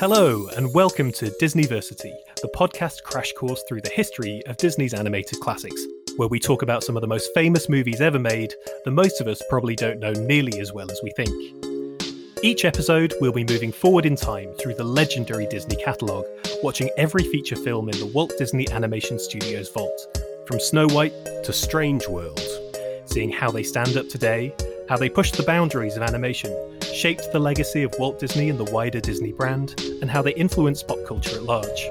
Hello, and welcome to Disniversity, the podcast crash course through the history of Disney's animated classics, where we talk about some of the most famous movies ever made that most of us probably don't know nearly as well as we think. Each episode, we'll be moving forward in time through the legendary Disney catalogue, watching every feature film in the Walt Disney Animation Studios vault, from Snow White to Strange World, seeing how they stand up today, how they pushed the boundaries of animation, shaped the legacy of Walt Disney and the wider Disney brand, and how they influence pop culture at large.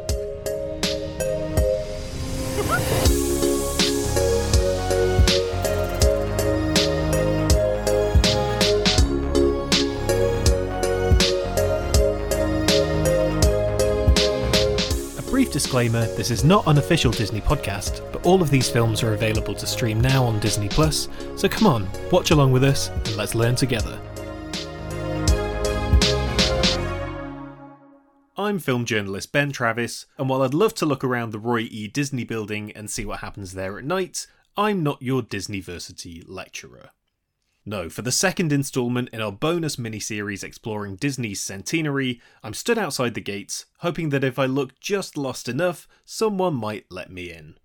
A brief disclaimer this is not an official Disney podcast, but all of these films are available to stream now on Disney Plus, so come on, watch along with us and let's learn together. I'm film journalist Ben Travis, and while I'd love to look around the Roy E. Disney building and see what happens there at night, I'm not your Disniversity lecturer. No, for the second instalment in our bonus mini-series exploring Disney's centenary, I'm stood outside the gates, hoping that if I look just lost enough, someone might let me in.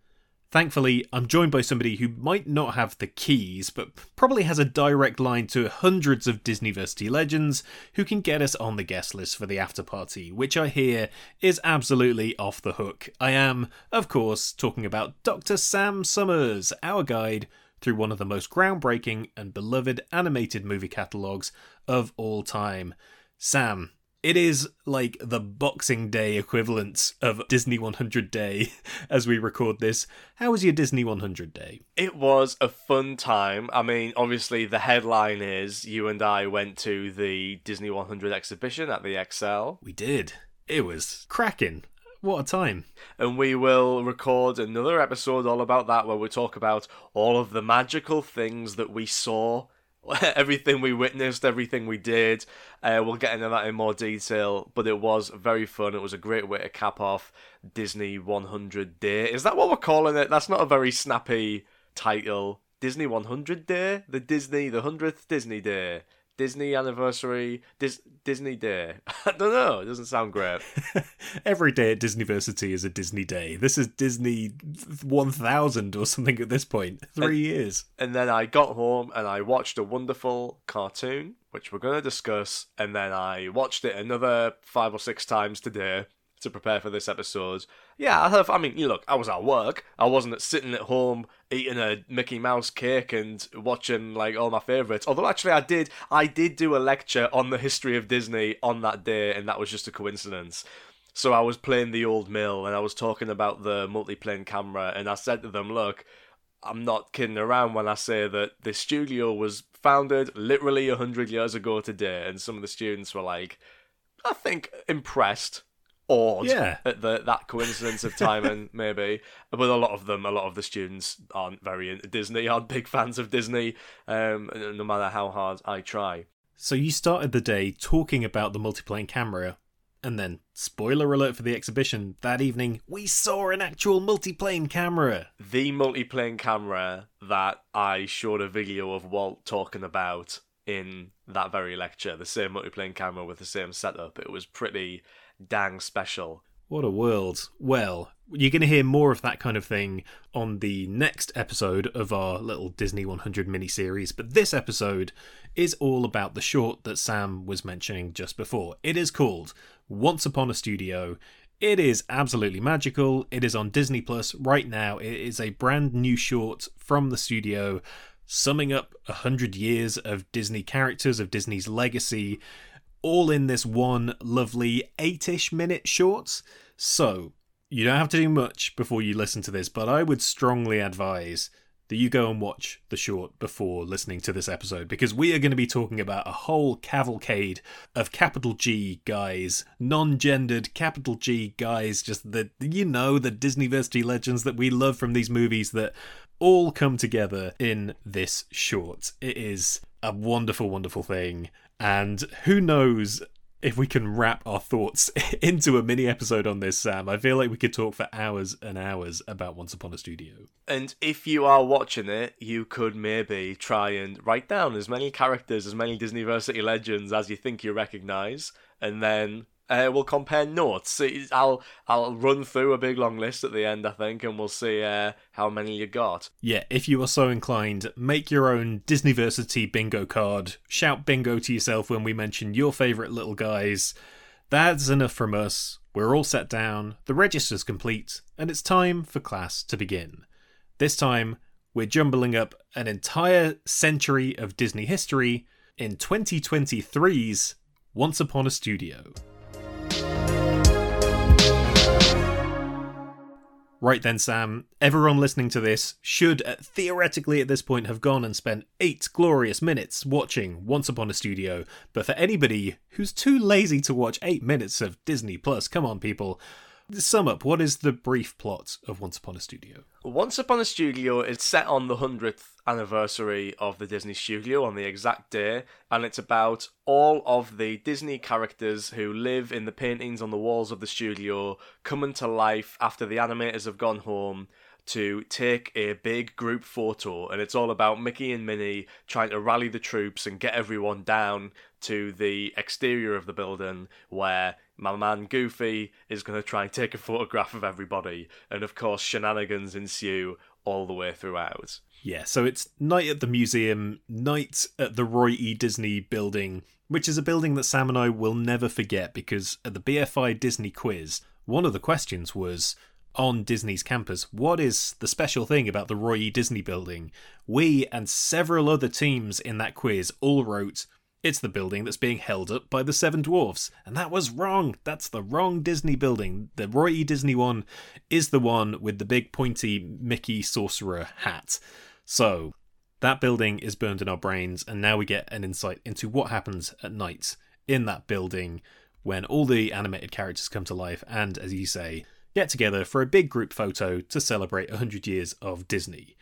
Thankfully, I'm joined by somebody who might not have the keys, but probably has a direct line to hundreds of Disniversity legends who can get us on the guest list for the after party, which I hear is absolutely off the hook. I am, of course, talking about Dr. Sam Summers, our guide through one of the most groundbreaking and beloved animated movie catalogues of all time. Sam, it is like the Boxing Day equivalent of Disney 100 Day as we record this. How was your Disney 100 Day? It was a fun time. I mean, obviously, the headline is you and I went to the Disney 100 exhibition at the ExCeL. We did. It was cracking. What a time. And we will record another episode all about that where we talk about all of the magical things that we saw, everything we witnessed, everything we did. Uh, we'll get into that in more detail, but it was very fun. It was a great way to cap off Disney 100 Day. Is that what we're calling it? That's not a very snappy title. Disney 100 Day? The Disney, the 100th Disney Day. Disney anniversary, Dis- Disney Day. I don't know. It doesn't sound great. Every day at Disniversity is a Disney day. This is Disney 1000 or something at this point. Three and, years. And then I got home and I watched a wonderful cartoon, which we're going to discuss. And then I watched it another five or six times today to prepare for this episode. Yeah, I have. I mean, you look, I was at work. I wasn't sitting at home eating a Mickey Mouse cake and watching like all my favorites. Although actually, I did. I did do a lecture on the history of Disney on that day, and that was just a coincidence. So I was playing the old mill, and I was talking about the multi-plane camera, and I said to them, "Look." I'm not kidding around when I say that the studio was founded literally 100 years ago today, and some of the students were like, I think, impressed awed yeah. at the, that coincidence of timing, maybe. But a lot of them, a lot of the students aren't very into Disney, aren't big fans of Disney, um, no matter how hard I try. So you started the day talking about the multiplane camera, and then, spoiler alert for the exhibition, that evening we saw an actual multiplane camera. The multiplane camera that I showed a video of Walt talking about in that very lecture, the same multiplane camera with the same setup. It was pretty dang special. What a world. Well, you're going to hear more of that kind of thing on the next episode of our little Disney 100 mini series, but this episode is all about the short that Sam was mentioning just before. It is called Once Upon a Studio. It is absolutely magical. It is on Disney Plus right now. It is a brand new short from the studio summing up 100 years of Disney characters, of Disney's legacy all in this one lovely eight ish minute short. So, you don't have to do much before you listen to this, but I would strongly advise that you go and watch the short before listening to this episode because we are going to be talking about a whole cavalcade of capital G guys, non gendered capital G guys, just the, you know, the Disney Disniversity legends that we love from these movies that all come together in this short. It is a wonderful, wonderful thing. And who knows if we can wrap our thoughts into a mini episode on this, Sam. I feel like we could talk for hours and hours about Once Upon a Studio. And if you are watching it, you could maybe try and write down as many characters, as many Disniversity legends as you think you recognise, and then Uh, we'll compare notes. I'll I'll run through a big long list at the end, I think, and we'll see uh, how many you got. Yeah, if you are so inclined, make your own Disniversity bingo card. Shout bingo to yourself when we mention your favourite little guys. That's enough from us. We're all set down, the register's complete, and it's time for class to begin. This time, we're jumbling up an entire century of Disney history in 2023's Once Upon a Studio. Right then, Sam, everyone listening to this should uh, theoretically at this point have gone and spent eight glorious minutes watching Once Upon a Studio. But for anybody who's too lazy to watch eight minutes of Disney Plus, come on, people, sum up what is the brief plot of Once Upon a Studio? Once Upon a Studio is set on the 100th anniversary of the Disney Studio on the exact day, and it's about all of the Disney characters who live in the paintings on the walls of the studio coming to life after the animators have gone home to take a big group photo, and it's all about Mickey and Minnie trying to rally the troops and get everyone down to the exterior of the building where my man Goofy is going to try and take a photograph of everybody, and of course, shenanigans ensue all the way throughout. Yeah, so it's night at the museum, night at the Roy E. Disney building, which is a building that Sam and I will never forget because at the BFI Disney quiz, one of the questions was on Disney's campus, what is the special thing about the Roy E. Disney building? We and several other teams in that quiz all wrote, it's the building that's being held up by the Seven Dwarfs. And that was wrong. That's the wrong Disney building. The Roy E. Disney one is the one with the big pointy Mickey sorcerer hat. So, that building is burned in our brains, and now we get an insight into what happens at night in that building when all the animated characters come to life and, as you say, get together for a big group photo to celebrate 100 years of Disney.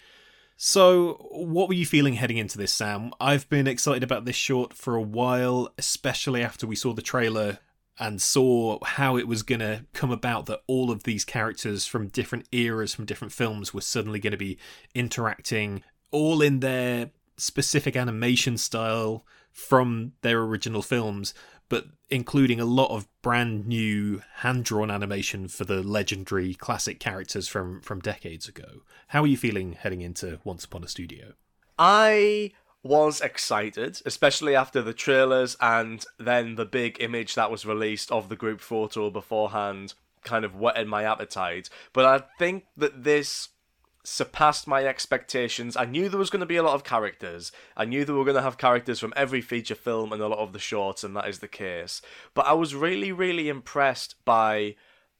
So, what were you feeling heading into this, Sam? I've been excited about this short for a while, especially after we saw the trailer and saw how it was going to come about that all of these characters from different eras, from different films, were suddenly going to be interacting all in their specific animation style from their original films, but including a lot of brand new hand drawn animation for the legendary classic characters from, from decades ago. How are you feeling heading into Once Upon a Studio? I was excited, especially after the trailers and then the big image that was released of the group photo beforehand kind of whetted my appetite. But I think that this surpassed my expectations. I knew there was going to be a lot of characters. I knew they were going to have characters from every feature film and a lot of the shorts, and that is the case. But I was really, really impressed by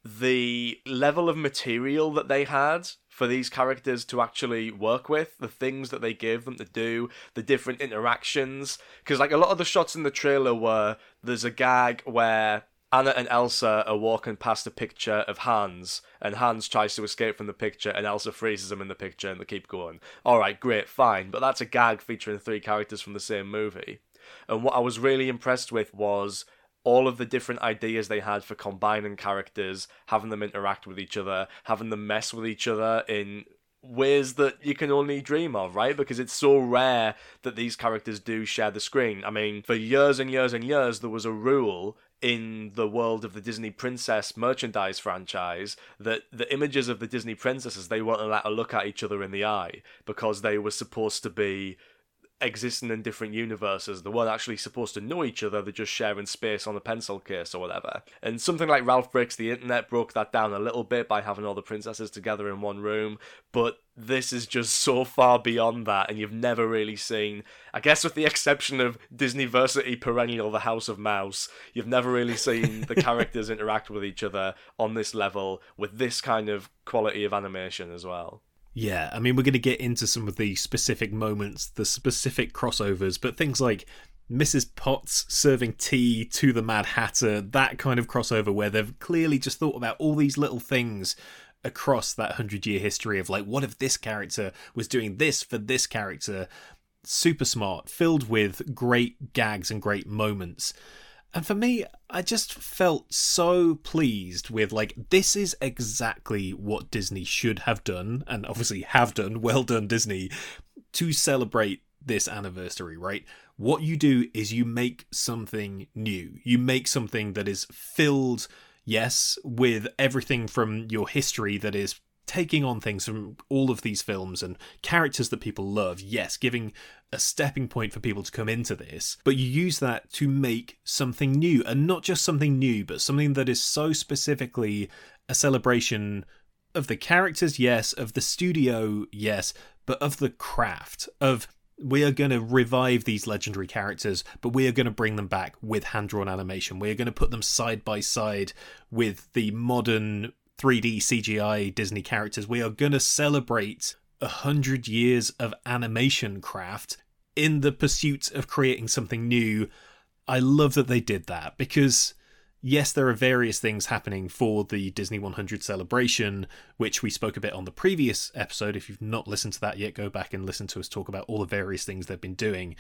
the level of material that they had for these characters to actually work with, the things that they gave them to do, the different interactions. Because, like, a lot of the shots in the trailer were there's a gag where Anna and Elsa are walking past a picture of Hans, and Hans tries to escape from the picture, and Elsa freezes him in the picture, and they keep going. Alright, great, fine, but that's a gag featuring three characters from the same movie. And what I was really impressed with was all of the different ideas they had for combining characters, having them interact with each other, having them mess with each other in ways that you can only dream of, right? Because it's so rare that these characters do share the screen. I mean, for years and years and years, there was a rule in the world of the Disney Princess merchandise franchise that the images of the Disney princesses they weren't allowed to look at each other in the eye because they were supposed to be existing in different universes. They weren't actually supposed to know each other, they're just sharing space on a pencil case or whatever. And something like Ralph Breaks the Internet broke that down a little bit by having all the princesses together in one room, but this is just so far beyond that, and you've never really seen, I guess, with the exception of *Disney Disniversity perennial The House of Mouse, you've never really seen the characters interact with each other on this level with this kind of quality of animation as well. Yeah, I mean, we're going to get into some of the specific moments, the specific crossovers, but things like Mrs. Potts serving tea to the Mad Hatter, that kind of crossover where they've clearly just thought about all these little things across that hundred year history of like, what if this character was doing this for this character? Super smart, filled with great gags and great moments. And for me, I just felt so pleased with like this is exactly what Disney should have done, and obviously have done. Well done, Disney, to celebrate this anniversary, right? What you do is you make something new. You make something that is filled, yes, with everything from your history that is taking on things from all of these films and characters that people love, yes, giving a stepping point for people to come into this, but you use that to make something new, and not just something new, but something that is so specifically a celebration of the characters, yes, of the studio, yes, but of the craft, of we are going to revive these legendary characters, but we are going to bring them back with hand drawn animation. We are going to put them side by side with the modern 3D CGI Disney characters. We are going to celebrate a hundred years of animation craft in the pursuit of creating something new. I love that they did that because yes, there are various things happening for the Disney 100 celebration, which we spoke a bit on the previous episode. If you've not listened to that yet, go back and listen to us talk about all the various things they've been doing.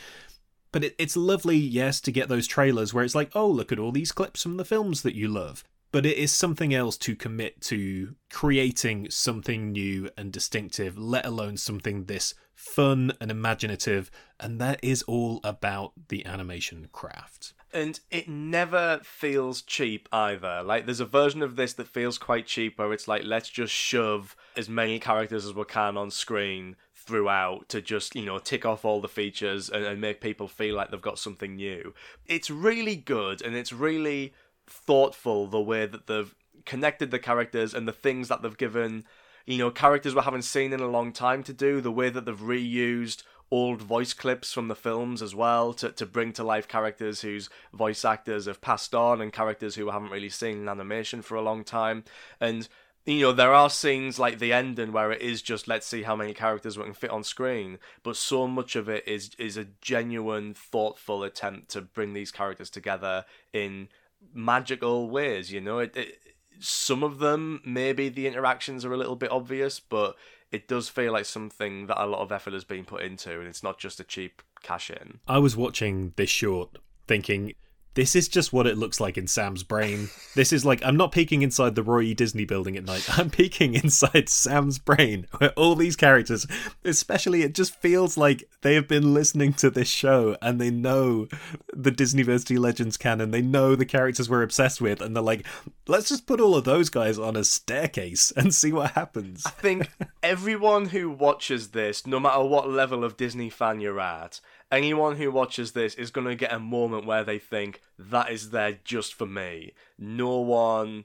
But it, it's lovely, yes, to get those trailers where it's like, oh, look at all these clips from the films that you love but it is something else to commit to creating something new and distinctive, let alone something this fun and imaginative. And that is all about the animation craft. And it never feels cheap either. Like, there's a version of this that feels quite cheap where it's like, let's just shove as many characters as we can on screen throughout to just, you know, tick off all the features and, and make people feel like they've got something new. It's really good and it's really thoughtful the way that they've connected the characters and the things that they've given you know characters we haven't seen in a long time to do the way that they've reused old voice clips from the films as well to, to bring to life characters whose voice actors have passed on and characters who haven't really seen in animation for a long time. And you know there are scenes like the ending where it is just let's see how many characters we can fit on screen but so much of it is is a genuine thoughtful attempt to bring these characters together in magical ways. You know, it, it, some of them maybe the interactions are a little bit obvious, but it does feel like something that a lot of effort has been put into, and it's not just a cheap cash in. I was watching this short thinking this is just what it looks like in Sam's brain. This is like I'm not peeking inside the Roy E. Disney building at night. I'm peeking inside Sam's brain, where all these characters, especially, it just feels like they have been listening to this show and they know the Disniversity Legends canon. They know the characters we're obsessed with, and they're like, let's just put all of those guys on a staircase and see what happens. I think everyone who watches this, no matter what level of Disney fan you're at, anyone who watches this is going to get a moment where they think that is there just for me. No one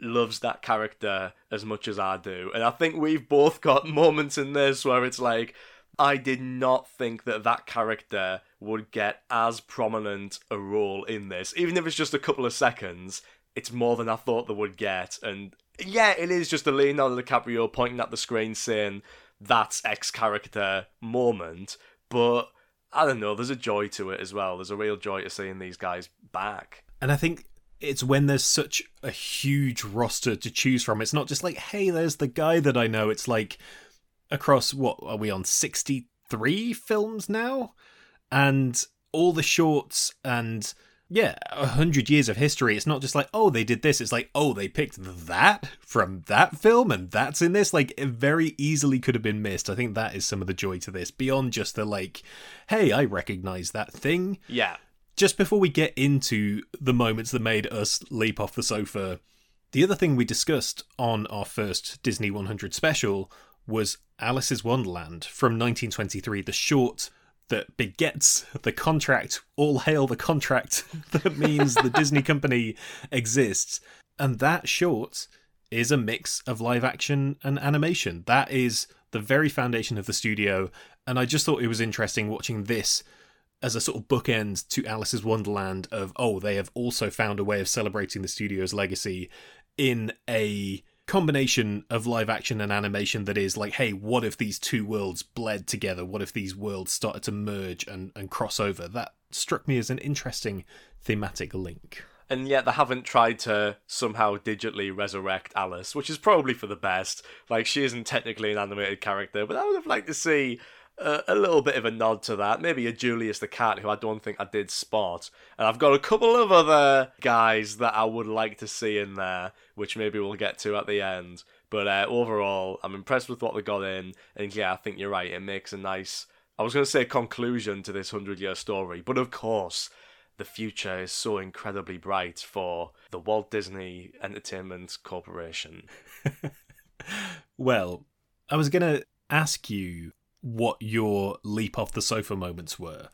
loves that character as much as I do. And I think we've both got moments in this where it's like, I did not think that that character would get as prominent a role in this. Even if it's just a couple of seconds, it's more than I thought they would get. And yeah, it is just a Leonardo DiCaprio pointing at the screen saying, that's X character moment. But I don't know. There's a joy to it as well. There's a real joy to seeing these guys back. And I think it's when there's such a huge roster to choose from. It's not just like, hey, there's the guy that I know. It's like across what are we on 63 films now? And all the shorts and yeah, a hundred years of history. It's not just like, oh, they did this. It's like, oh, they picked that from that film and that's in this. Like, it very easily could have been missed. I think that is some of the joy to this, beyond just the like, hey, I recognize that thing. Yeah. Just before we get into the moments that made us leap off the sofa, the other thing we discussed on our first Disney 100 special was Alice's Wonderland from 1923, the short that begets the contract. All hail the contract that means the Disney company exists. And that short is a mix of live action and animation. That is the very foundation of the studio. And I just thought it was interesting watching this as a sort of bookend to Alice's Wonderland of, oh, they have also found a way of celebrating the studio's legacy in a combination of live action and animation that is like, hey, what if these two worlds bled together? What if these worlds started to merge and, and cross over? That struck me as an interesting thematic link. And yet they haven't tried to somehow digitally resurrect Alice, which is probably for the best. Like, she isn't technically an animated character, but I would have liked to see a, little bit of a nod to that. Maybe a Julius the cat, who I don't think I did spot. And I've got a couple of other guys that I would like to see in there, which maybe we'll get to at the end. But uh, overall, I'm impressed with what they got in. And yeah, I think you're right. It makes a nice I was going to say conclusion to this hundred year story, but of course, the future is so incredibly bright for the Walt Disney Entertainment Corporation. well, I was going to ask you what your leap off the sofa moments were,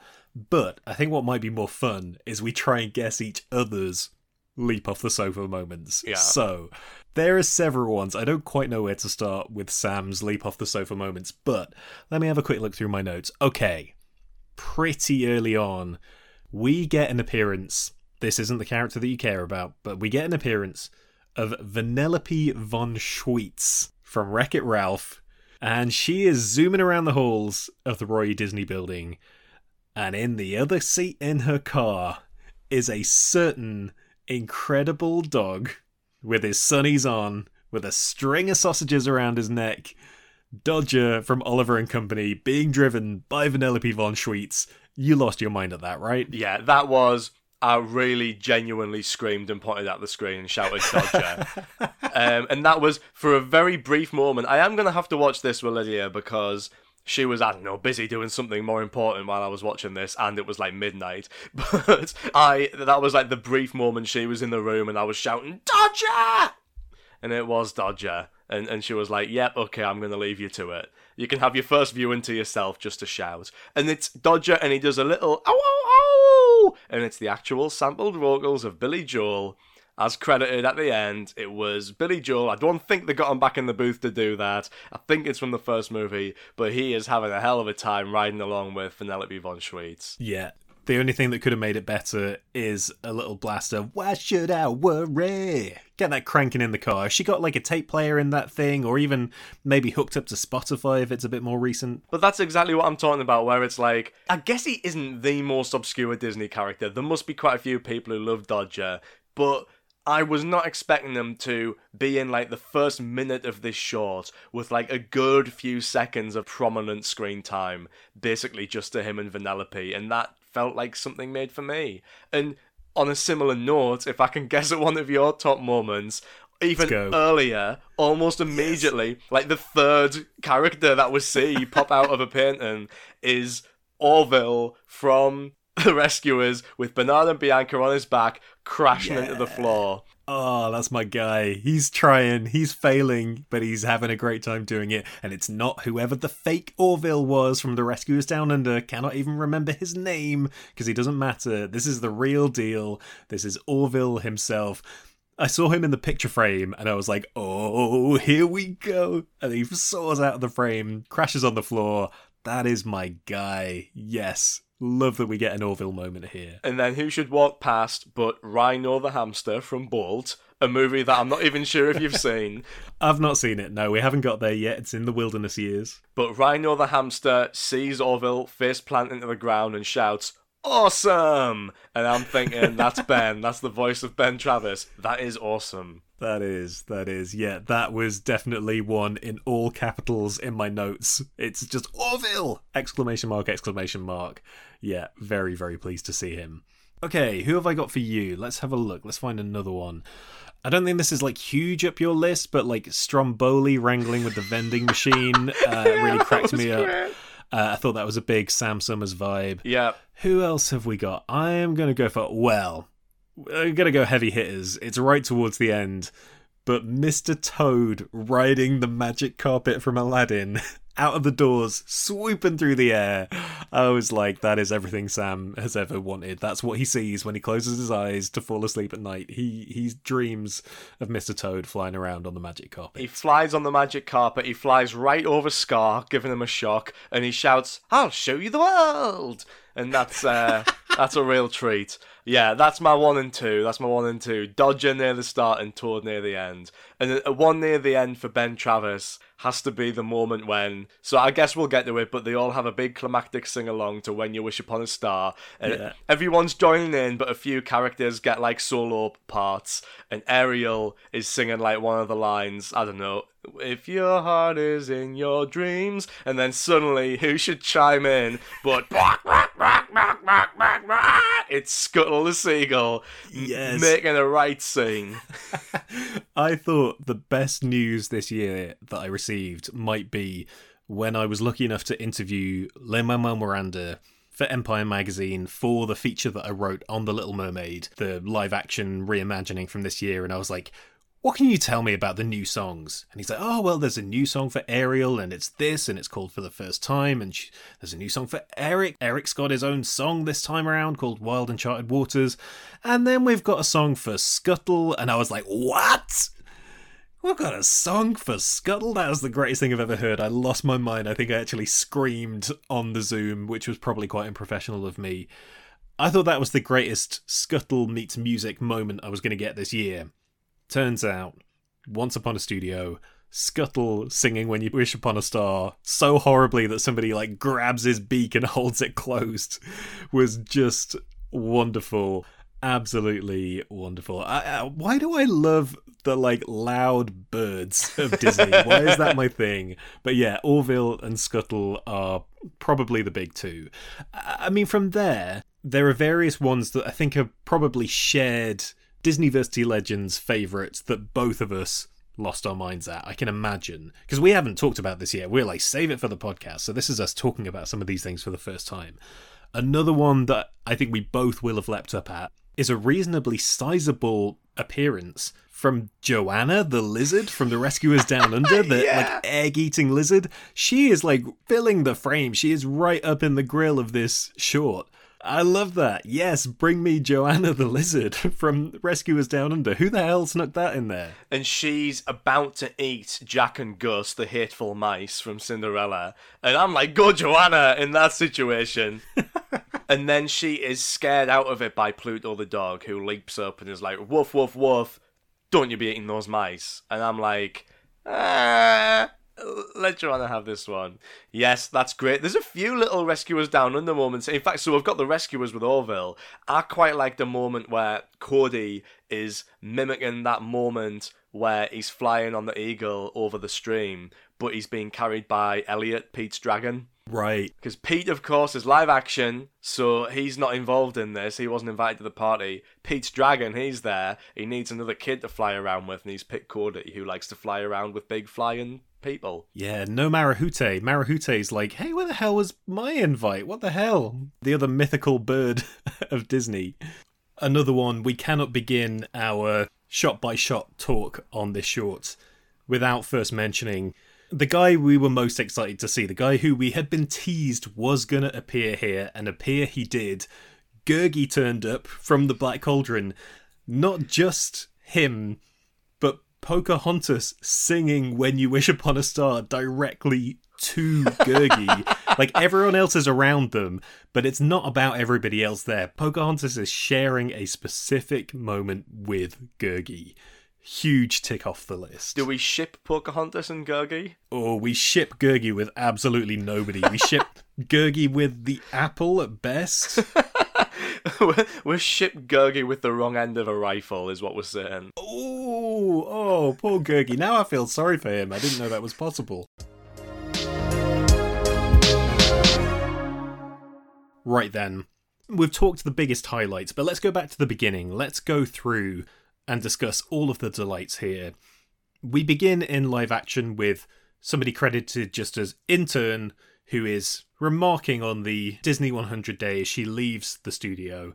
but I think what might be more fun is we try and guess each other's leap off the sofa moments. Yeah. So there are several ones. I don't quite know where to start with Sam's leap off the sofa moments, but let me have a quick look through my notes. Okay. Pretty early on, we get an appearance. This isn't the character that you care about, but we get an appearance of Vanellope von Schweetz from Wreck It Ralph, and she is zooming around the halls of the Roy Disney building. And in the other seat in her car is a certain incredible dog with his sunnies on, with a string of sausages around his neck. Dodger from Oliver and Company being driven by Vanellope von Schweetz. You lost your mind at that, right? Yeah, that was. I really genuinely screamed and pointed at the screen and shouted Dodger. um, and that was for a very brief moment. I am going to have to watch this with Lydia because she was, I don't know, busy doing something more important while I was watching this, and it was like midnight. But I, that was like the brief moment she was in the room and I was shouting, Dodger! And it was Dodger. And, and she was like, yep, okay, I'm going to leave you to it. You can have your first viewing to yourself just to shout. And it's Dodger, and he does a little, ow, ow, ow! And it's the actual sampled vocals of Billy Joel as credited at the end, it was Billy Joel. I don't think they got him back in the booth to do that. I think it's from the first movie, but he is having a hell of a time riding along with Vanellope von Schweetz. Yeah. The only thing that could have made it better is a little blaster. Why should I worry? Get that cranking in the car. She got like a tape player in that thing, or even maybe hooked up to Spotify if it's a bit more recent. But that's exactly what I'm talking about, where it's like, I guess he isn't the most obscure Disney character. There must be quite a few people who love Dodger, but I was not expecting them to be in like the first minute of this short with like a good few seconds of prominent screen time, basically just to him and Vanellope, and that felt like something made for me. And on a similar note, if I can guess at one of your top moments, even earlier, almost immediately, like the third character that we see pop out of a painting is Orville from the rescuers with Bernard and Bianca on his back crashing into the floor. Oh, that's my guy. He's trying, he's failing, but he's having a great time doing it. And it's not whoever the fake Orville was from the Rescuers Down Under. Cannot even remember his name because he doesn't matter. This is the real deal. This is Orville himself. I saw him in the picture frame and I was like, oh, here we go. And he soars out of the frame, crashes on the floor. That is my guy. Yes. Love that we get an Orville moment here. And then who should walk past but Rhino the hamster from Bolt, a movie that I'm not even sure if you've seen. I've not seen it. No, we haven't got there yet. It's in the wilderness years. But Rhino the hamster sees Orville face plant into the ground and shouts, Awesome! And I'm thinking, that's Ben. That's the voice of Ben Travis. That is awesome. That is, that is, yeah, that was definitely one in all capitals in my notes. It's just Orville! Exclamation mark, exclamation mark. Yeah, very, very pleased to see him. Okay, who have I got for you? Let's have a look. Let's find another one. I don't think this is like huge up your list, but like Stromboli wrangling with the vending machine uh, really cracked me up. Uh, I thought that was a big Sam Summers vibe. Yeah. Who else have we got? I am going to go for, well, I'm going to go heavy hitters. It's right towards the end. But Mr. Toad riding the magic carpet from Aladdin out of the doors, swooping through the air. I was like, that is everything Sam has ever wanted. That's what he sees when he closes his eyes to fall asleep at night. He he dreams of Mr. Toad flying around on the magic carpet. He flies on the magic carpet, he flies right over Scar, giving him a shock, and he shouts, I'll show you the world! And that's uh, that's a real treat. Yeah, that's my one and two. That's my one and two. Dodger near the start and Toad near the end. And a one near the end for Ben Travis has to be the moment when. So I guess we'll get to it, but they all have a big climactic sing along to When You Wish Upon a Star. And Yeah. everyone's joining in, but a few characters get like solo parts. And Ariel is singing like one of the lines. I don't know. If your heart is in your dreams, and then suddenly, who should chime in but it's Scuttle the Seagull Yes. making a right sing. I thought the best news this year that I received might be when I was lucky enough to interview Lin Manuel Miranda for Empire magazine for the feature that I wrote on The Little Mermaid, the live action reimagining from this year. And I was like, what can you tell me about the new songs? And he's like, oh, well, there's a new song for Ariel, and it's this, and it's called For the First Time, and she, there's a new song for Eric. Eric's got his own song this time around called Wild Uncharted Waters. And then we've got a song for Scuttle, and I was like, what? We've got a song for Scuttle? That was the greatest thing I've ever heard. I lost my mind. I think I actually screamed on the Zoom, which was probably quite unprofessional of me. I thought that was the greatest Scuttle meets music moment I was going to get this year. Turns out, Once Upon a Studio, Scuttle singing When You Wish Upon a Star so horribly that somebody like grabs his beak and holds it closed was just wonderful. Absolutely wonderful. I, I, why do I love the like loud birds of Disney? why is that my thing? But yeah, Orville and Scuttle are probably the big two. I mean, from there, there are various ones that I think are probably shared Disniversity Legends favourites that both of us lost our minds at. I can imagine because we haven't talked about this yet. We're like save it for the podcast. So this is us talking about some of these things for the first time. Another one that I think we both will have leapt up at is a reasonably sizable appearance from Joanna the lizard from the Rescuers Down Under, the Yeah. like egg eating lizard. She is like filling the frame. She is right up in the grill of this short. I love that. Yes, bring me Joanna the lizard from Rescuers Down Under. Who the hell snuck that in there? and she's about to eat Jaq and Gus, the hateful mice from Cinderella. And I'm like, go Joanna in that situation. and then she is scared out of it by Pluto the dog, who leaps up and is like, woof, woof, woof, don't you be eating those mice. And I'm like, ah. Let Joanna have this one. Yes, that's great. There's a few little rescuers down under moments. In fact, so we've got the rescuers with Orville. I quite like the moment where Cody is mimicking that moment where he's flying on the eagle over the stream, but he's being carried by Elliott, Pete's dragon. Right. Because Pete, of course, is live action, so he's not involved in this. He wasn't invited to the party. Pete's dragon, he's there. He needs another kid to fly around with, and he's picked Cody, who likes to fly around with big flying people. Yeah, no Marahute. Marahute's like, hey, where the hell was my invite? What the hell? The other mythical bird of Disney. Another one, we cannot begin our shot by shot talk on this short without first mentioning the guy we were most excited to see, the guy who we had been teased was going to appear here, and appear he did. Gurgi turned up from the Black Cauldron. Not just him, Pocahontas singing When You Wish Upon a Star directly to Gurgi. like everyone else is around them, but it's not about everybody else there. Pocahontas is sharing a specific moment with Gurgi. Huge tick off the list. Do we ship Pocahontas and Gurgi? Or we ship Gurgi with absolutely nobody. We ship Gurgi with the apple at best. we're, ship Gurgi with the wrong end of a rifle, is what we're saying. Oh, oh, poor Gurgi. Now I feel sorry for him. I didn't know that was possible. Right then, we've talked the biggest highlights, but let's go back to the beginning. Let's go through and discuss all of the delights here. We begin in live action with somebody credited just as intern who is remarking on the Disney 100 day as she leaves the studio,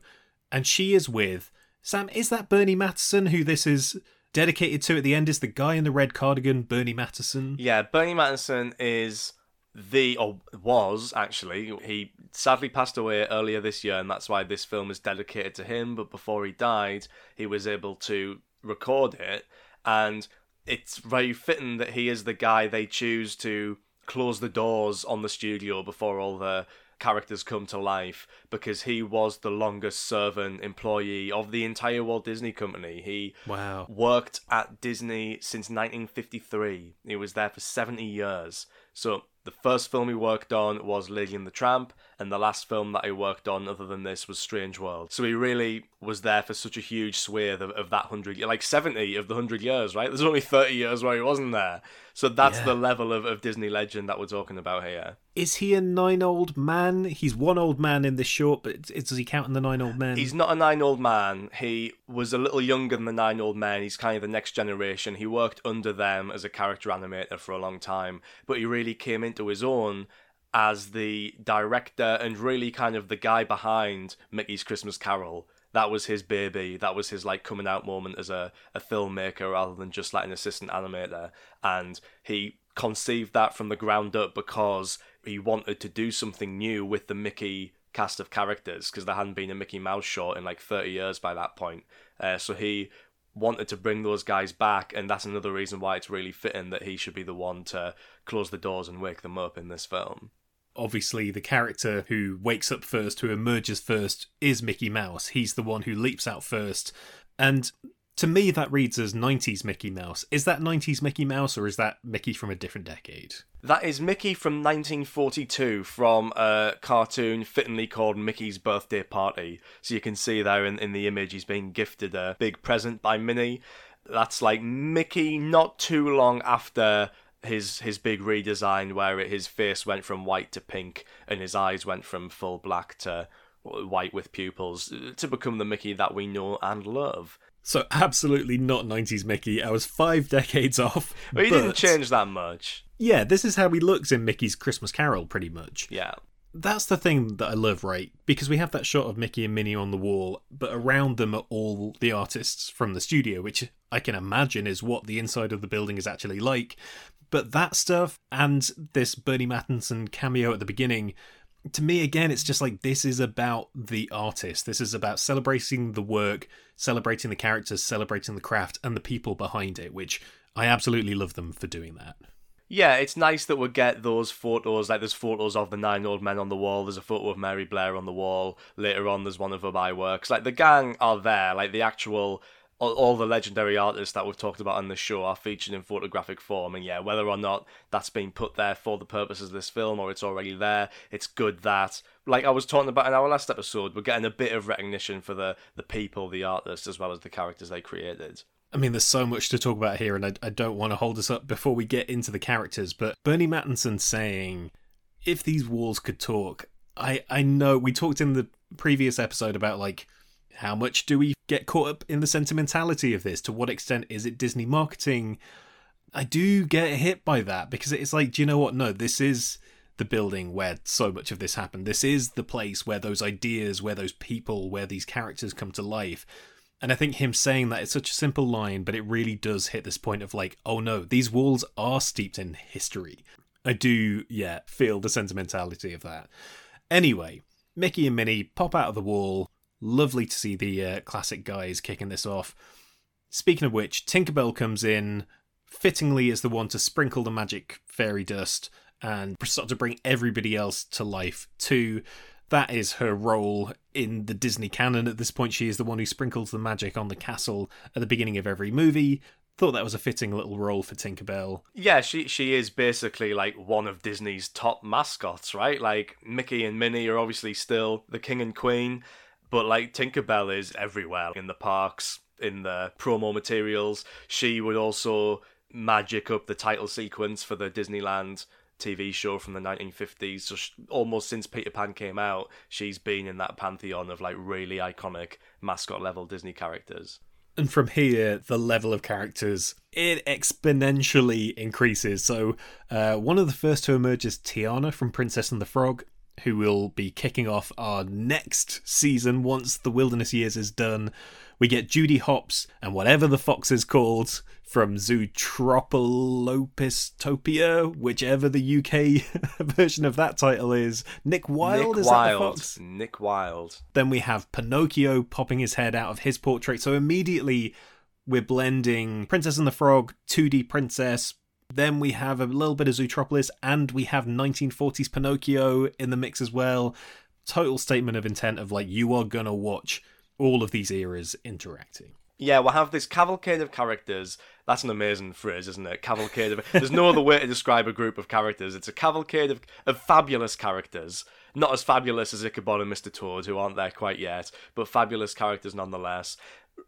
and she is with Sam. Is that Burny Mattinson who this is dedicated to at the end? Is the guy in the red cardigan Burny Mattinson? Yeah, Burny Mattinson is the, or was actually, he sadly passed away earlier this year, and that's why this film is dedicated to him. But before he died, he was able to record it, and it's very fitting that he is the guy they choose to close the doors on the studio before all the characters come to life because he was the longest serving employee of the entire Walt Disney Company. He Wow. worked at Disney since 1953. He was there for 70 years. So the first film he worked on was Lady and the Tramp, and the last film that he worked on other than this was Strange World. So he really was there for such a huge swathe of, of that hundred, like seventy of the hundred years, right? There's only thirty years where he wasn't there. So that's Yeah. the level of, of Disney legend that we're talking about here. Is he a nine old man? He's one old man in this short, but it's- does he count in the nine old men? He's not a nine old man. He was a little younger than the nine old men. He's kind of the next generation. He worked under them as a character animator for a long time, but he really came into his own as the director and really kind of the guy behind Mickey's Christmas Carol. That was his baby. That was his like coming out moment as a, a filmmaker rather than just like an assistant animator. And he conceived that from the ground up because he wanted to do something new with the Mickey cast of characters because there hadn't been a Mickey Mouse short in like 30 years by that point. Uh, so he wanted to bring those guys back, and that's another reason why it's really fitting that he should be the one to close the doors and wake them up in this film. Obviously, the character who wakes up first, who emerges first, is Mickey Mouse. He's the one who leaps out first. And to me, that reads as 90s Mickey Mouse. Is that 90s Mickey Mouse, or is that Mickey from a different decade? That is Mickey from 1942 from a cartoon fittingly called Mickey's Birthday Party. So you can see there in, in the image he's being gifted a big present by Minnie. That's like Mickey not too long after his his big redesign where it, his face went from white to pink and his eyes went from full black to white with pupils uh, to become the Mickey that we know and love. So, absolutely not 90s Mickey. I was five decades off. But he didn't change that much. Yeah, this is how he looks in Mickey's Christmas Carol, pretty much. Yeah. That's the thing that I love, right? Because we have that shot of Mickey and Minnie on the wall, but around them are all the artists from the studio, which I can imagine is what the inside of the building is actually like. But that stuff and this Burny Mattinson cameo at the beginning, to me, again, it's just like this is about the artist. This is about celebrating the work, celebrating the characters, celebrating the craft, and the people behind it, which I absolutely love them for doing that. Yeah, it's nice that we get those photos. Like, there's photos of the nine old men on the wall. There's a photo of Mary Blair on the wall. Later on, there's one of her by works. Like, the gang are there. Like, the actual. All, all the legendary artists that we've talked about on the show are featured in photographic form. And yeah, whether or not that's been put there for the purposes of this film or it's already there, it's good that. Like I was talking about in our last episode, we're getting a bit of recognition for the, the people, the artists, as well as the characters they created. I mean, there's so much to talk about here, and I, I don't want to hold us up before we get into the characters. But Burny Mattinson saying, "If these walls could talk," I I know we talked in the previous episode about like how much do we get caught up in the sentimentality of this? To what extent is it Disney marketing? I do get hit by that because it's like, do you know what? No, this is the building where so much of this happened. This is the place where those ideas, where those people, where these characters come to life. And I think him saying that it's such a simple line, but it really does hit this point of like, oh no, these walls are steeped in history. I do, yeah, feel the sentimentality of that. Anyway, Mickey and Minnie pop out of the wall. Lovely to see the uh, classic guys kicking this off. Speaking of which, Tinkerbell comes in, fittingly as the one to sprinkle the magic fairy dust and start to bring everybody else to life too. That is her role in the Disney canon at this point. She is the one who sprinkles the magic on the castle at the beginning of every movie. Thought that was a fitting little role for Tinkerbell. Yeah, she she is basically like one of Disney's top mascots, right? Like Mickey and Minnie are obviously still the king and queen, but like Tinkerbell is everywhere in the parks, in the promo materials. She would also magic up the title sequence for the Disneyland TV show from the 1950s. So sh almost since Peter Pan came out, she's been in that pantheon of like really iconic mascot level Disney characters. And from here, the level of characters it exponentially increases. So, uh, one of the first to emerge is Tiana from Princess and the Frog, who will be kicking off our next season once the Wilderness Years is done. We get Judy Hopps and whatever the fox is called from Zootropolopistopia, whichever the UK version of that title is. Nick Wilde Nick is that the fox? Nick Wilde. Then we have Pinocchio popping his head out of his portrait. So immediately we're blending Princess and the Frog, 2D Princess. Then we have a little bit of Zootropolis, and we have 1940s Pinocchio in the mix as well. Total statement of intent of like, you are gonna watch all of these eras interacting. Yeah, we'll have this cavalcade of characters. That's an amazing phrase, isn't it? Cavalcade of. There's no other way to describe a group of characters. It's a cavalcade of, of fabulous characters. Not as fabulous as Ichabod and Mr. Toad, who aren't there quite yet, but fabulous characters nonetheless.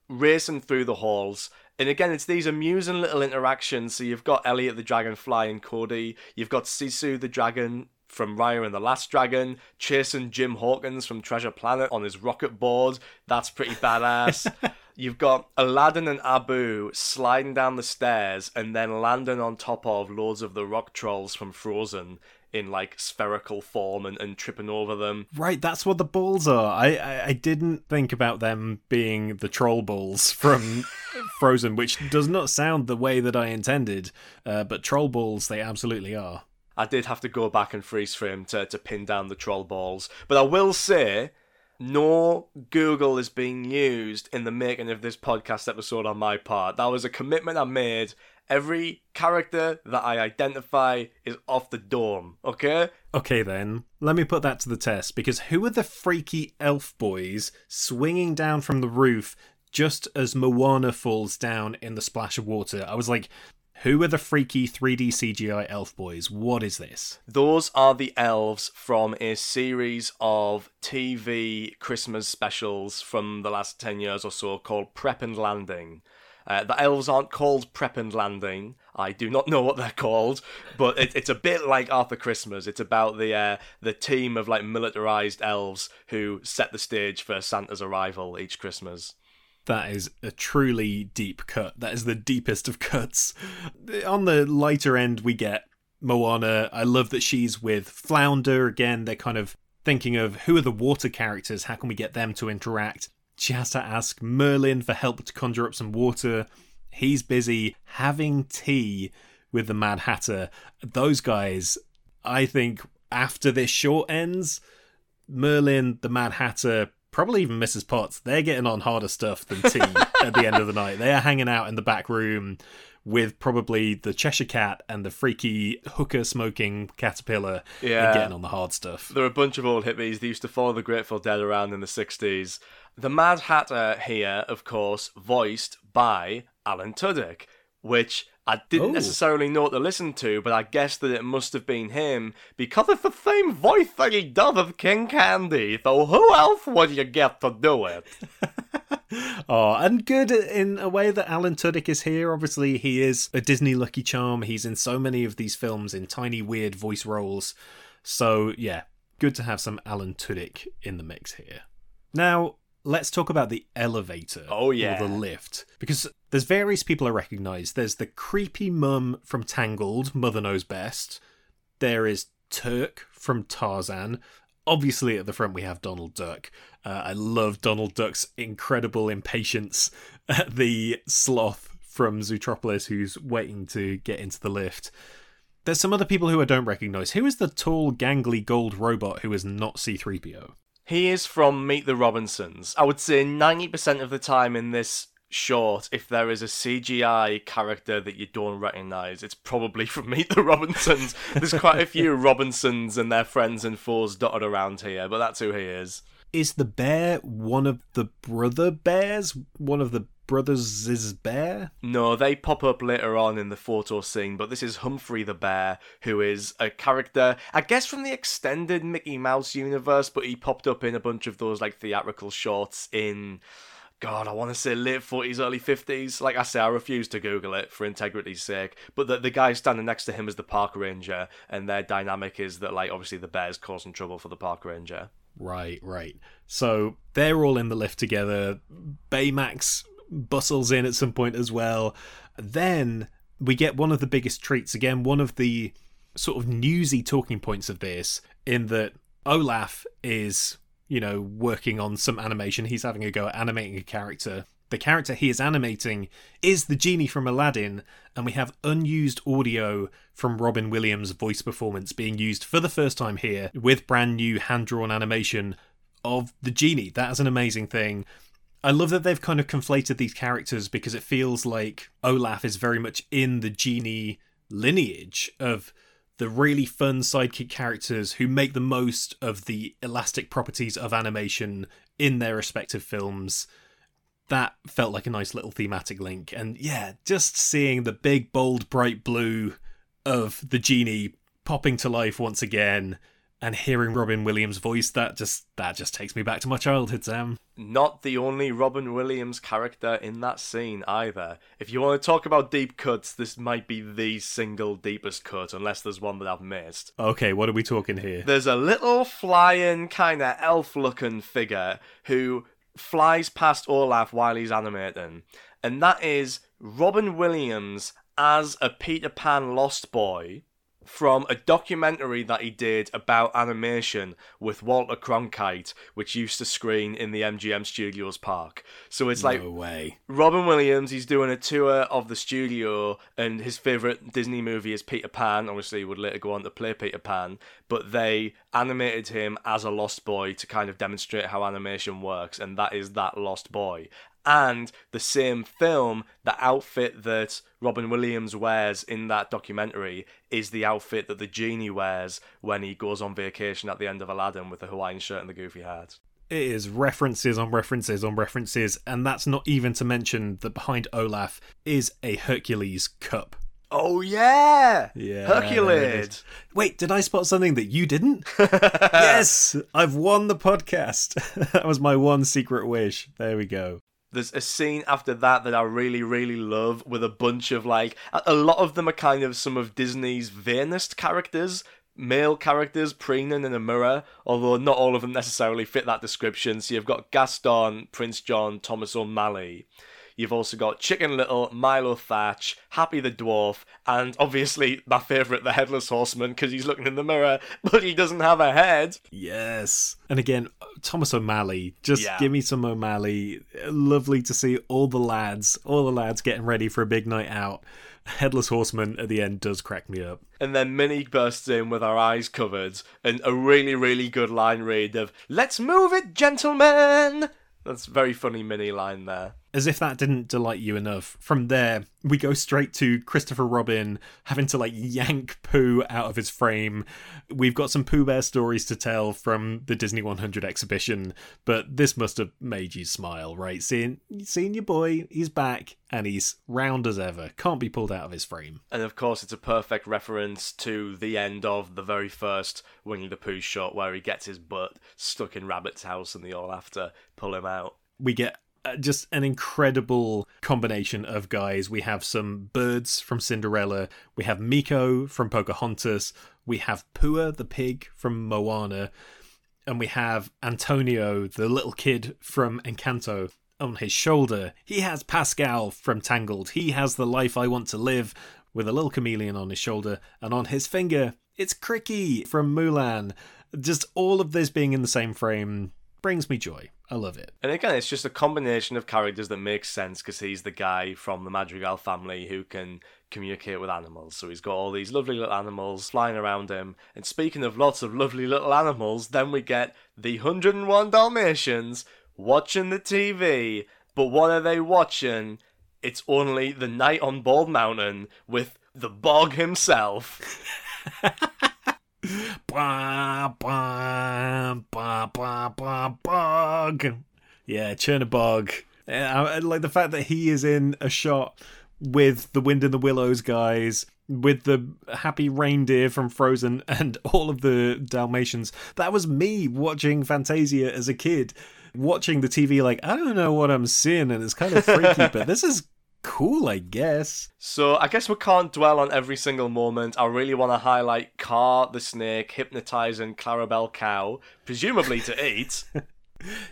Racing through the halls. And again, it's these amusing little interactions. So you've got Elliot the Dragonfly and Cody. You've got Sisu the Dragon from Raya and the Last Dragon, chasing Jim Hawkins from Treasure Planet on his rocket board. That's pretty badass. You've got Aladdin and Abu sliding down the stairs and then landing on top of Lords of the Rock Trolls from Frozen in like spherical form and, and tripping over them. Right, that's what the balls are. I, I, I didn't think about them being the troll balls from Frozen, which does not sound the way that I intended. Uh, but troll balls, they absolutely are. I did have to go back and freeze frame to, to pin down the troll balls. But I will say nor Google is being used in the making of this podcast episode on my part. That was a commitment I made. Every character that I identify is off the dome, okay? Okay, then. Let me put that to the test because who are the freaky elf boys swinging down from the roof just as Moana falls down in the splash of water? I was like, who are the freaky 3D CGI elf boys? What is this? Those are the elves from a series of TV Christmas specials from the last 10 years or so called Prep and Landing. Uh, the elves aren't called Prep and Landing. I do not know what they're called, but it, it's a bit like Arthur Christmas. It's about the uh, the team of like militarized elves who set the stage for Santa's arrival each Christmas. That is a truly deep cut. That is the deepest of cuts. On the lighter end, we get Moana. I love that she's with Flounder. Again, they're kind of thinking of who are the water characters? How can we get them to interact? She has to ask Merlin for help to conjure up some water. He's busy having tea with the Mad Hatter. Those guys, I think, after this short ends, Merlin, the Mad Hatter, probably even Mrs. Potts, they're getting on harder stuff than tea at the end of the night. They are hanging out in the back room with probably the Cheshire Cat and the freaky hookah smoking caterpillar Yeah. and getting on the hard stuff. They're a bunch of old hippies that used to follow the Grateful Dead around in the 60s. The Mad Hatter here, of course, voiced by Alan Tudyk, which I didn't Oh. necessarily know what to listen to, but I guess that it must have been him because it's the same voice that he does of King Candy. So who else would you get to do it? Oh, and good in a way that Alan Tudyk is here. Obviously, he is a Disney Lucky Charm. He's in so many of these films in tiny, weird voice roles. So, yeah, good to have some Alan Tudyk in the mix here. Now, let's talk about the elevator. Oh, yeah. Or the lift. Because there's various people I recognise. There's the creepy mum from Tangled, Mother Knows Best. There is Terk from Tarzan. Obviously, at the front, we have Donald Duck. Uh, I love Donald Duck's incredible impatience at the sloth from Zootropolis who's waiting to get into the lift. There's some other people who I don't recognise. Who is the tall, gangly gold robot who is not C3PO? He is from Meet the Robinsons. I would say 90% of the time in this short, if there is a CGI character that you don't recognise, it's probably from Meet the Robinsons. There's quite a few Robinsons and their friends and foes dotted around here, but that's who he is. Is the bear one of the brother bears? One of the brothers' is bear? No, they pop up later on in the photo scene, but this is Humphrey the Bear, who is a character, I guess from the extended Mickey Mouse universe, but he popped up in a bunch of those like theatrical shorts in God, I want to say late 40s, early 50s. Like I say, I refuse to Google it for integrity's sake. But the, the guy standing next to him is the park ranger, and their dynamic is that, like, obviously the bear's causing trouble for the park ranger. Right, right. So they're all in the lift together. Baymax bustles in at some point as well. Then we get one of the biggest treats again, one of the sort of newsy talking points of this, in that Olaf is, you know, working on some animation. He's having a go at animating a character. The character he is animating is the genie from Aladdin, and we have unused audio from Robin Williams' voice performance being used for the first time here with brand new hand drawn animation of the genie. That is an amazing thing. I love that they've kind of conflated these characters because it feels like Olaf is very much in the genie lineage of the really fun sidekick characters who make the most of the elastic properties of animation in their respective films. that felt like a nice little thematic link. And yeah, just seeing the big, bold, bright blue of the genie popping to life once again and hearing Robin Williams' voice, that just that just takes me back to my childhood, Sam. Not the only Robin Williams character in that scene either. If you want to talk about deep cuts, this might be the single deepest cut, unless there's one that I've missed. Okay, what are we talking here? There's a little flying kind of elf-looking figure who flies past Olaf while he's animating, and that is Robin Williams as a Peter Pan lost boy from a documentary that he did about animation with Walter Cronkite, which used to screen in the MGM Studios park. So it's like no way. Robin Williams, he's doing a tour of the studio, and his favourite Disney movie is Peter Pan. Obviously, he would later go on to play Peter Pan, but they animated him as a lost boy to kind of demonstrate how animation works, and that is that lost boy and the same film, the outfit that Robin Williams wears in that documentary is the outfit that the genie wears when he goes on vacation at the end of Aladdin with the Hawaiian shirt and the goofy hat. It is references on references on references, and that's not even to mention that behind Olaf is a Hercules cup. Oh yeah, Yeah, Hercules. Wait, did I spot something that you didn't? yes, I've won the podcast. that was my one secret wish. There we go. There's a scene after that that I really, really love with a bunch of like a lot of them are kind of some of Disney's vainest characters, male characters preening in a mirror, although not all of them necessarily fit that description. So you've got Gaston, Prince John, Thomas O'Malley. You've also got Chicken Little, Milo Thatch, Happy the Dwarf, and obviously my favourite, the Headless Horseman, because he's looking in the mirror, but he doesn't have a head. Yes. And again, Thomas O'Malley. Just Yeah. give me some O'Malley. Lovely to see all the lads, all the lads getting ready for a big night out. Headless Horseman at the end does crack me up. And then Minnie bursts in with her eyes covered and a really, really good line read of, Let's move it, gentlemen! That's a very funny Minnie line there. As if that didn't delight you enough, from there we go straight to Christopher Robin having to like yank Pooh out of his frame. We've got some Pooh Bear stories to tell from the Disney 100 exhibition, but this must have made you smile, right? Seeing seeing your boy, he's back and he's round as ever, can't be pulled out of his frame. And of course, it's a perfect reference to the end of the very first Winnie the Pooh shot where he gets his butt stuck in Rabbit's house and they all have to pull him out. we get uh, just an incredible combination of guys. We have some birds from Cinderella, we have Meeko from Pocahontas, we have Pua the pig from Moana, and we have Antonio, the little kid from Encanto. On his shoulder, he has Pascal from Tangled. He has the life I want to live with a little chameleon on his shoulder, and on his finger, it's Cri-Kee from Mulan. Just all of this being in the same frame brings me joy. I love it. And again, it's just a combination of characters that makes sense because he's the guy from the Madrigal family who can communicate with animals. So he's got all these lovely little animals flying around him. And speaking of lots of lovely little animals, then we get the 101 Dalmatians watching the TV. But what are they watching? It's only the night on Bald Mountain with the bog himself. Bah, bah, bah. Yeah, Chernabog. Yeah, like the fact that he is in a shot with the Wind in the Willows guys, with the happy reindeer from Frozen, and all of the Dalmatians. That was me watching Fantasia as a kid, watching the TV. Like I don't know what I'm seeing, and it's kind of freaky, but this is cool, I guess. So I guess we can't dwell on every single moment. I really want to highlight Kaa the snake hypnotizing Clarabelle cow, presumably to eat.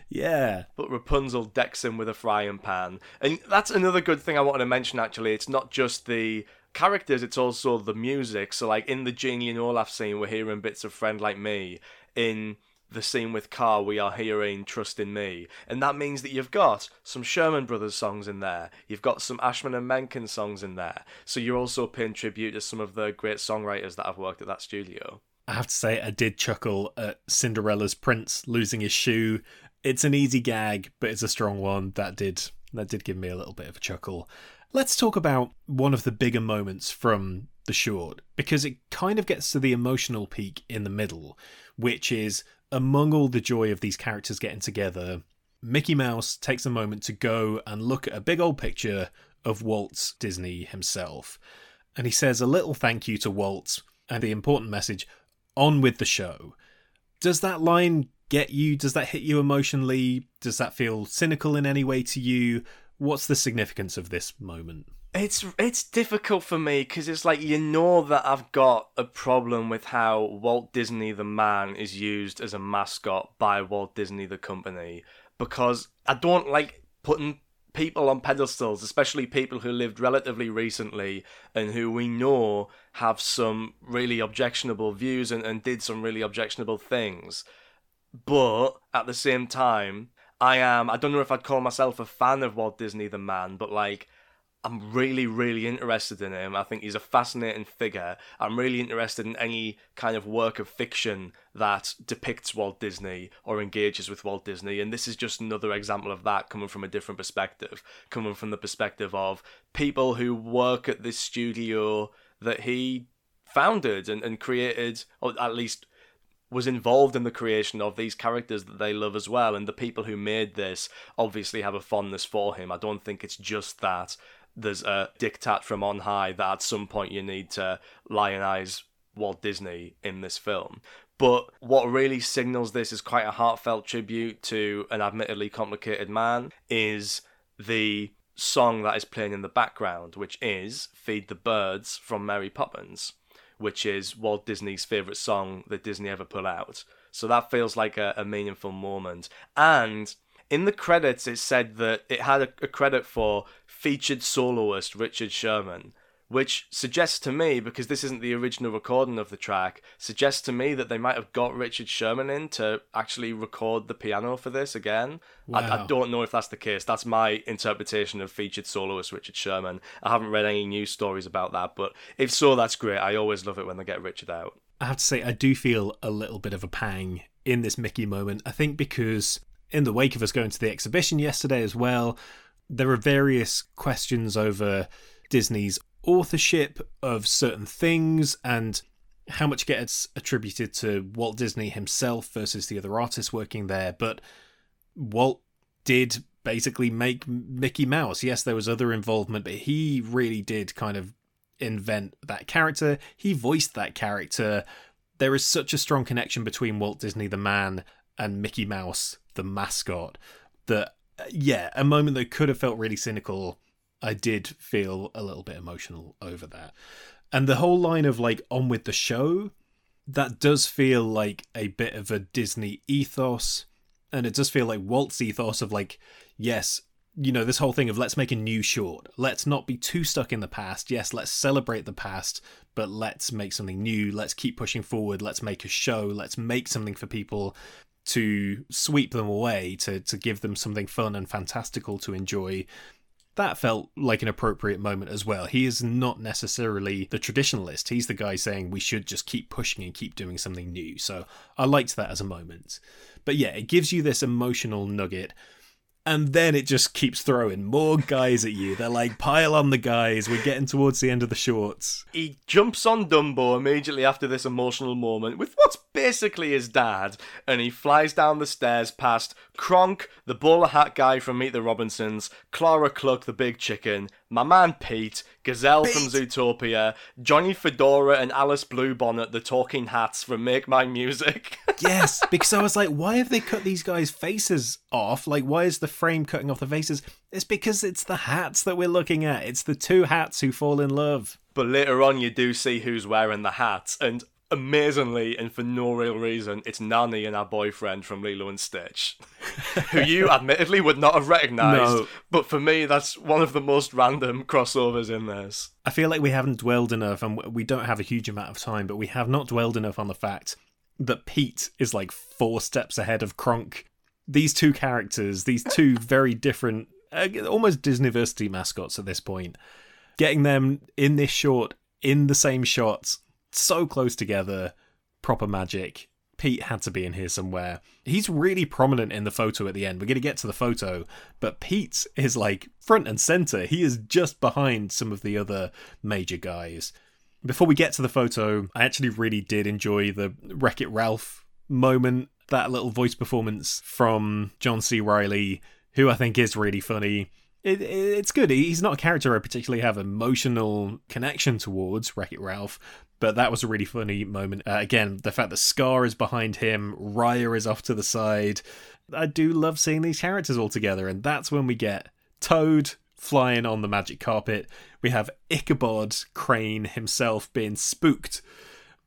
Yeah, but Rapunzel decks him with a frying pan. And that's another good thing I wanted to mention actually. It's not just the characters, it's also the music. So like in the Genie and Olaf scene we're hearing bits of Friend Like Me. In the scene with Kaa we are hearing Trust in Me. And that means that you've got some Sherman Brothers songs in there. You've got some Ashman and Menken songs in there. So you're also paying tribute to some of the great songwriters that have worked at that studio. I have to say, I did chuckle at Cinderella's prince losing his shoe. It's an easy gag, but it's a strong one. That did that did give me a little bit of a chuckle. Let's talk about one of the bigger moments from the short because it kind of gets to the emotional peak in the middle, which is among all the joy of these characters getting together. Mickey Mouse takes a moment to go and look at a big old picture of Walt Disney himself. And he says a little thank you to Walt and the important message on with the show. Does that line get you? Does that hit you emotionally? Does that feel cynical in any way to you? What's the significance of this moment? It's it's difficult for me because it's like you know that I've got a problem with how Walt Disney the man is used as a mascot by Walt Disney the company because I don't like putting people on pedestals, especially people who lived relatively recently and who we know have some really objectionable views and, and did some really objectionable things. But at the same time, I am I don't know if I'd call myself a fan of Walt Disney the man, but like I'm really, really interested in him. I think he's a fascinating figure. I'm really interested in any kind of work of fiction that depicts Walt Disney or engages with Walt Disney. And this is just another example of that coming from a different perspective, coming from the perspective of people who work at this studio that he founded and, and created, or at least was involved in the creation of these characters that they love as well. And the people who made this obviously have a fondness for him. I don't think it's just that there's a diktat from on high that at some point you need to lionize Walt Disney in this film. But what really signals this is quite a heartfelt tribute to an admittedly complicated man is the song that is playing in the background, which is Feed the Birds from Mary Poppins, which is Walt Disney's favourite song that Disney ever put out. So that feels like a, a meaningful moment. And in the credits, it said that it had a, a credit for featured soloist Richard Sherman, which suggests to me, because this isn't the original recording of the track, suggests to me that they might have got Richard Sherman in to actually record the piano for this again. Wow. I, I, don't know if that's the case. That's my interpretation of featured soloist Richard Sherman. I haven't read any news stories about that, but if so, that's great. I always love it when they get Richard out. I have to say, I do feel a little bit of a pang in this Mickey moment. I think because in the wake of us going to the exhibition yesterday as well, there are various questions over Disney's authorship of certain things and how much gets attributed to Walt Disney himself versus the other artists working there. But Walt did basically make Mickey Mouse. Yes, there was other involvement, but he really did kind of invent that character. He voiced that character. There is such a strong connection between Walt Disney the man and Mickey Mouse the mascot that yeah, a moment that could have felt really cynical. I did feel a little bit emotional over that. And the whole line of like on with the show, that does feel like a bit of a Disney ethos. And it does feel like Walt's ethos of like, yes, you know, this whole thing of let's make a new short. Let's not be too stuck in the past. Yes, let's celebrate the past, but let's make something new. Let's keep pushing forward. Let's make a show. Let's make something for people to sweep them away, to, to give them something fun and fantastical to enjoy, that felt like an appropriate moment as well. He is not necessarily the traditionalist. He's the guy saying we should just keep pushing and keep doing something new. So I liked that as a moment. But yeah, it gives you this emotional nugget and then it just keeps throwing more guys at you. They're like, pile on the guys. We're getting towards the end of the shorts. He jumps on Dumbo immediately after this emotional moment with what's basically his dad, and he flies down the stairs past Kronk, the bowler hat guy from Meet the Robinsons, Clara Cluck, the big chicken, my man Pete, Gazelle Pete. from Zootopia, Johnny Fedora, and Alice Bluebonnet, the talking hats from Make Mine Music. yes, because I was like, why have they cut these guys' faces off? Like, why is the frame cutting off the faces? It's because it's the hats that we're looking at. It's the two hats who fall in love. But later on, you do see who's wearing the hats, and amazingly and for no real reason, it's Nani and our boyfriend from Lilo and Stitch, who you admittedly would not have recognised. No. But for me, that's one of the most random crossovers in this. I feel like we haven't dwelled enough, and we don't have a huge amount of time, but we have not dwelled enough on the fact that Pete is like four steps ahead of Kronk. These two characters, these two very different, uh, almost Disniversity mascots at this point, getting them in this short, in the same shots so close together, proper magic. Pete had to be in here somewhere. He's really prominent in the photo at the end. We're going to get to the photo, but Pete is like front and center. He is just behind some of the other major guys. Before we get to the photo, I actually really did enjoy the Wreck It Ralph moment. That little voice performance from John C. Reilly, who I think is really funny. It, it, it's good. He's not a character I particularly have emotional connection towards, Wreck It Ralph, but that was a really funny moment. Uh, again, the fact that Scar is behind him, Raya is off to the side. I do love seeing these characters all together, and that's when we get Toad flying on the magic carpet. We have Ichabod Crane himself being spooked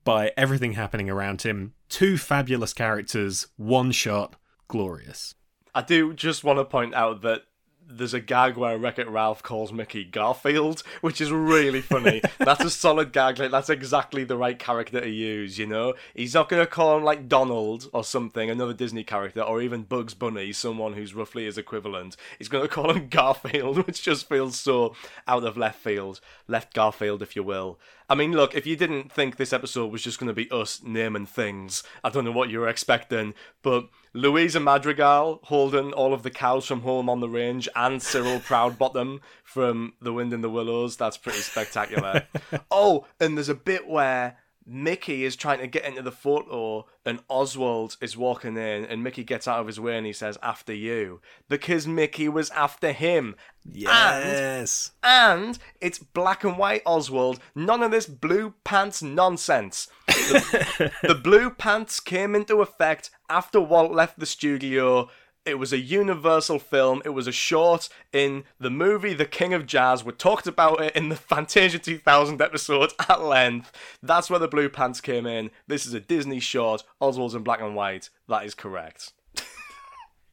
by everything happening around him. Two fabulous characters, one shot, glorious. I do just want to point out that there's a gag where Wreck It Ralph calls Mickey Garfield, which is really funny. that's a solid gag. Like that's exactly the right character to use. You know, he's not gonna call him like Donald or something, another Disney character, or even Bugs Bunny, someone who's roughly his equivalent. He's gonna call him Garfield, which just feels so out of left field, left Garfield, if you will. I mean, look, if you didn't think this episode was just going to be us naming things, I don't know what you were expecting, but Luisa Madrigal holding all of the cows from home on the range and Cyril Proudbottom from The Wind in the Willows, that's pretty spectacular. oh, and there's a bit where Mickey is trying to get into the photo and Oswald is walking in and Mickey gets out of his way and he says, after you. Because Mickey was after him. Yes. And, and it's black and white Oswald. None of this blue pants nonsense. The, the blue pants came into effect after Walt left the studio it was a universal film. It was a short in the movie The King of Jazz. We talked about it in the Fantasia 2000 episode at length. That's where the blue pants came in. This is a Disney short. Oswald's in black and white. That is correct.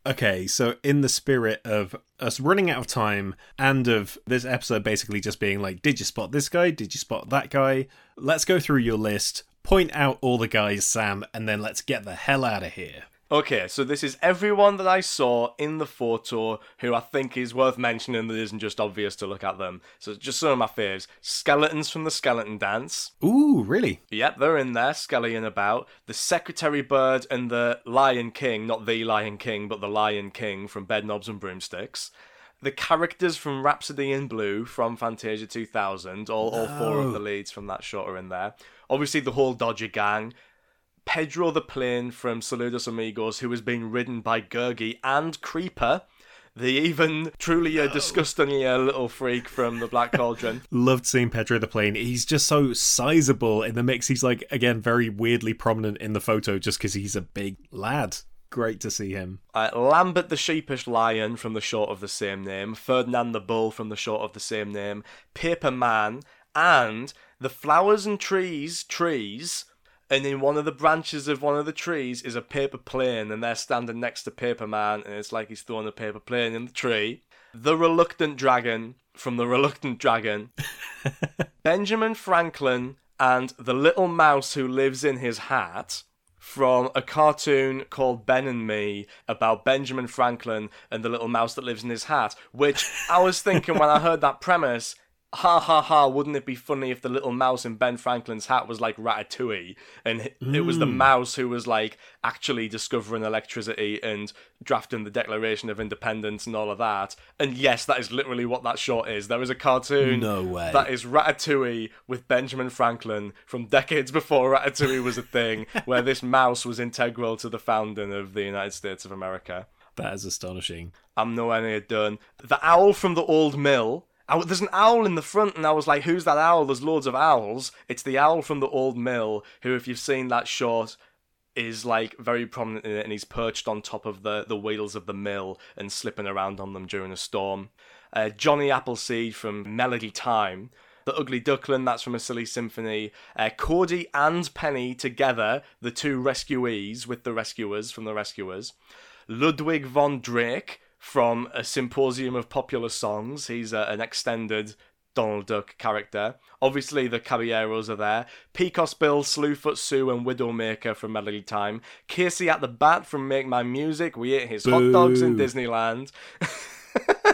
okay, so in the spirit of us running out of time and of this episode basically just being like, did you spot this guy? Did you spot that guy? Let's go through your list, point out all the guys, Sam, and then let's get the hell out of here. Okay, so this is everyone that I saw in the photo who I think is worth mentioning that isn't just obvious to look at them. So just some of my faves. Skeletons from the Skeleton Dance. Ooh, really? Yep, they're in there, skellying about. The Secretary Bird and the Lion King, not the Lion King, but the Lion King from Bedknobs and Broomsticks. The characters from Rhapsody in Blue from Fantasia 2000, all, all four of the oh. leads from that shot are in there. Obviously, the whole Dodger gang. Pedro the Plane from Saludos Amigos, who has been ridden by Gurgi and Creeper, the even truly disgustingly uh, little freak from the Black Cauldron. Loved seeing Pedro the Plane. He's just so sizable in the mix. He's like, again, very weirdly prominent in the photo just because he's a big lad. Great to see him. Uh, Lambert the Sheepish Lion from the short of the same name, Ferdinand the Bull from the short of the same name, Paper Man, and the Flowers and Trees Trees and in one of the branches of one of the trees is a paper plane, and they're standing next to Paper Man, and it's like he's throwing a paper plane in the tree. The Reluctant Dragon from The Reluctant Dragon, Benjamin Franklin, and the little mouse who lives in his hat from a cartoon called Ben and Me about Benjamin Franklin and the little mouse that lives in his hat, which I was thinking when I heard that premise ha ha ha, wouldn't it be funny if the little mouse in Ben Franklin's hat was like Ratatouille and mm. it was the hmm. mouse who was like actually discovering electricity and drafting the Declaration of Independence and all of that. And yes, that is literally what that short is. There is a cartoon no way. that is Ratatouille with Benjamin Franklin from decades before Ratatouille was a thing, where this mouse was integral to the founding of the United States of America. That is astonishing. I'm nowhere near done. The owl from the old mill I, there's an owl in the front, and I was like, "Who's that owl?" There's loads of owls. It's the owl from the old mill, who, if you've seen that short, is like very prominent in it, and he's perched on top of the the wheels of the mill and slipping around on them during a storm. Uh, Johnny Appleseed from Melody Time. The Ugly Duckling, that's from A Silly Symphony. Uh, Cody and Penny together, the two rescuees with the rescuers from the Rescuers. Ludwig von Drake, from a symposium of popular songs. He's uh, an extended Donald Duck character. Obviously, the Caballeros are there. Pecos Bill, Slewfoot Sue, and Widowmaker from Melody Time. Casey at the Bat from Make Mine Music. We ate his Boo. hot dogs in Disneyland.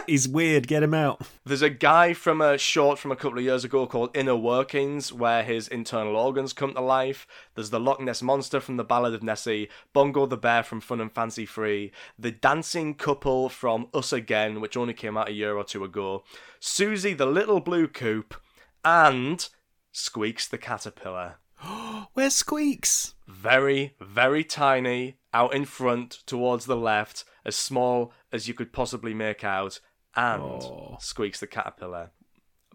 He's weird. Get him out. There's a guy from a short from a couple of years ago called Inner Workings, where his internal organs come to life. There's the Loch Ness Monster from The Ballad of Nessie, Bongo the Bear from Fun and Fancy Free, the dancing couple from Us Again, which only came out a year or two ago, Susie the Little Blue Coupe, and Squeaks the Caterpillar. Where's Squeaks? Very, very tiny out in front towards the left, as small as you could possibly make out, and Oh. Squeaks the caterpillar.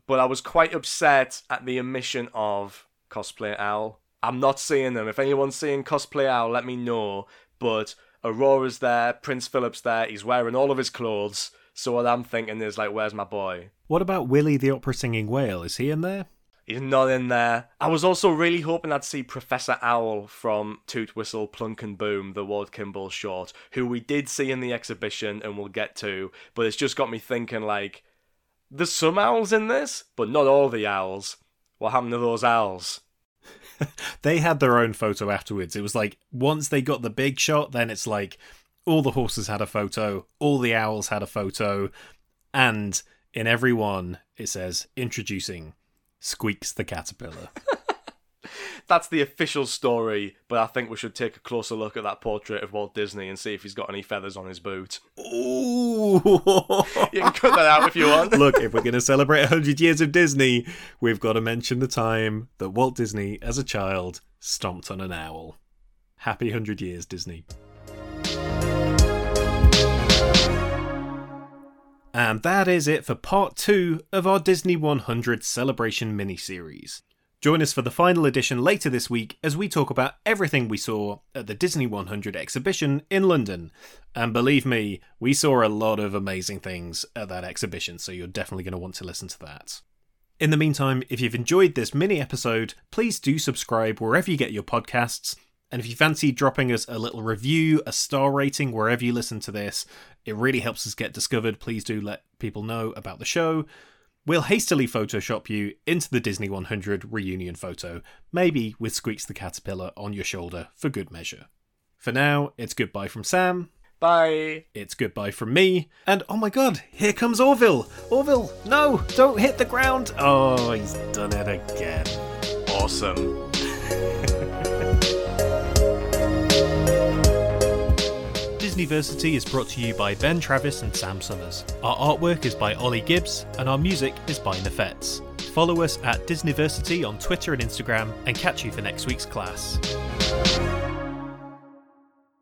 But I was quite upset at the omission of Cosplay Owl. I'm not seeing them. If anyone's seeing Cosplay Owl, let me know. But Aurora's there, Prince Philip's there, he's wearing all of his clothes. So what I'm thinking is like, where's my boy? What about Willie the opera singing whale? Is he in there? He's not in there. I was also really hoping I'd see Professor Owl from Toot Whistle Plunk and Boom, the Ward Kimball short, who we did see in the exhibition and we'll get to, but it's just got me thinking like, there's some owls in this, but not all the owls. What happened to those owls? They had their own photo afterwards. It was like once they got the big shot, then it's like all the horses had a photo, all the owls had a photo, and in every one it says introducing Squeaks the caterpillar. That's the official story, but I think we should take a closer look at that portrait of Walt Disney and see if he's got any feathers on his boot. Ooh! You can cut that out if you want. Look, if we're going to celebrate 100 years of Disney, we've got to mention the time that Walt Disney, as a child, stomped on an owl. Happy 100 years, Disney. And that is it for part two of our Disney 100 celebration miniseries. Join us for the final edition later this week as we talk about everything we saw at the Disney 100 exhibition in London. And believe me, we saw a lot of amazing things at that exhibition, so you're definitely going to want to listen to that. In the meantime, if you've enjoyed this mini episode, please do subscribe wherever you get your podcasts. And if you fancy dropping us a little review, a star rating wherever you listen to this, it really helps us get discovered. Please do let people know about the show. We'll hastily Photoshop you into the Disney 100 reunion photo, maybe with Squeaks the Caterpillar on your shoulder for good measure. For now, it's goodbye from Sam, Bye. it's goodbye from me, and oh my god, here comes Orville! Orville, no, don't hit the ground! Oh, he's done it again. Awesome. Disniversity is brought to you by Ben Travis and Sam Summers. Our artwork is by Olly Gibbs, and our music is by Nafets. Follow us at Disniversity on Twitter and Instagram, and catch you for next week's class.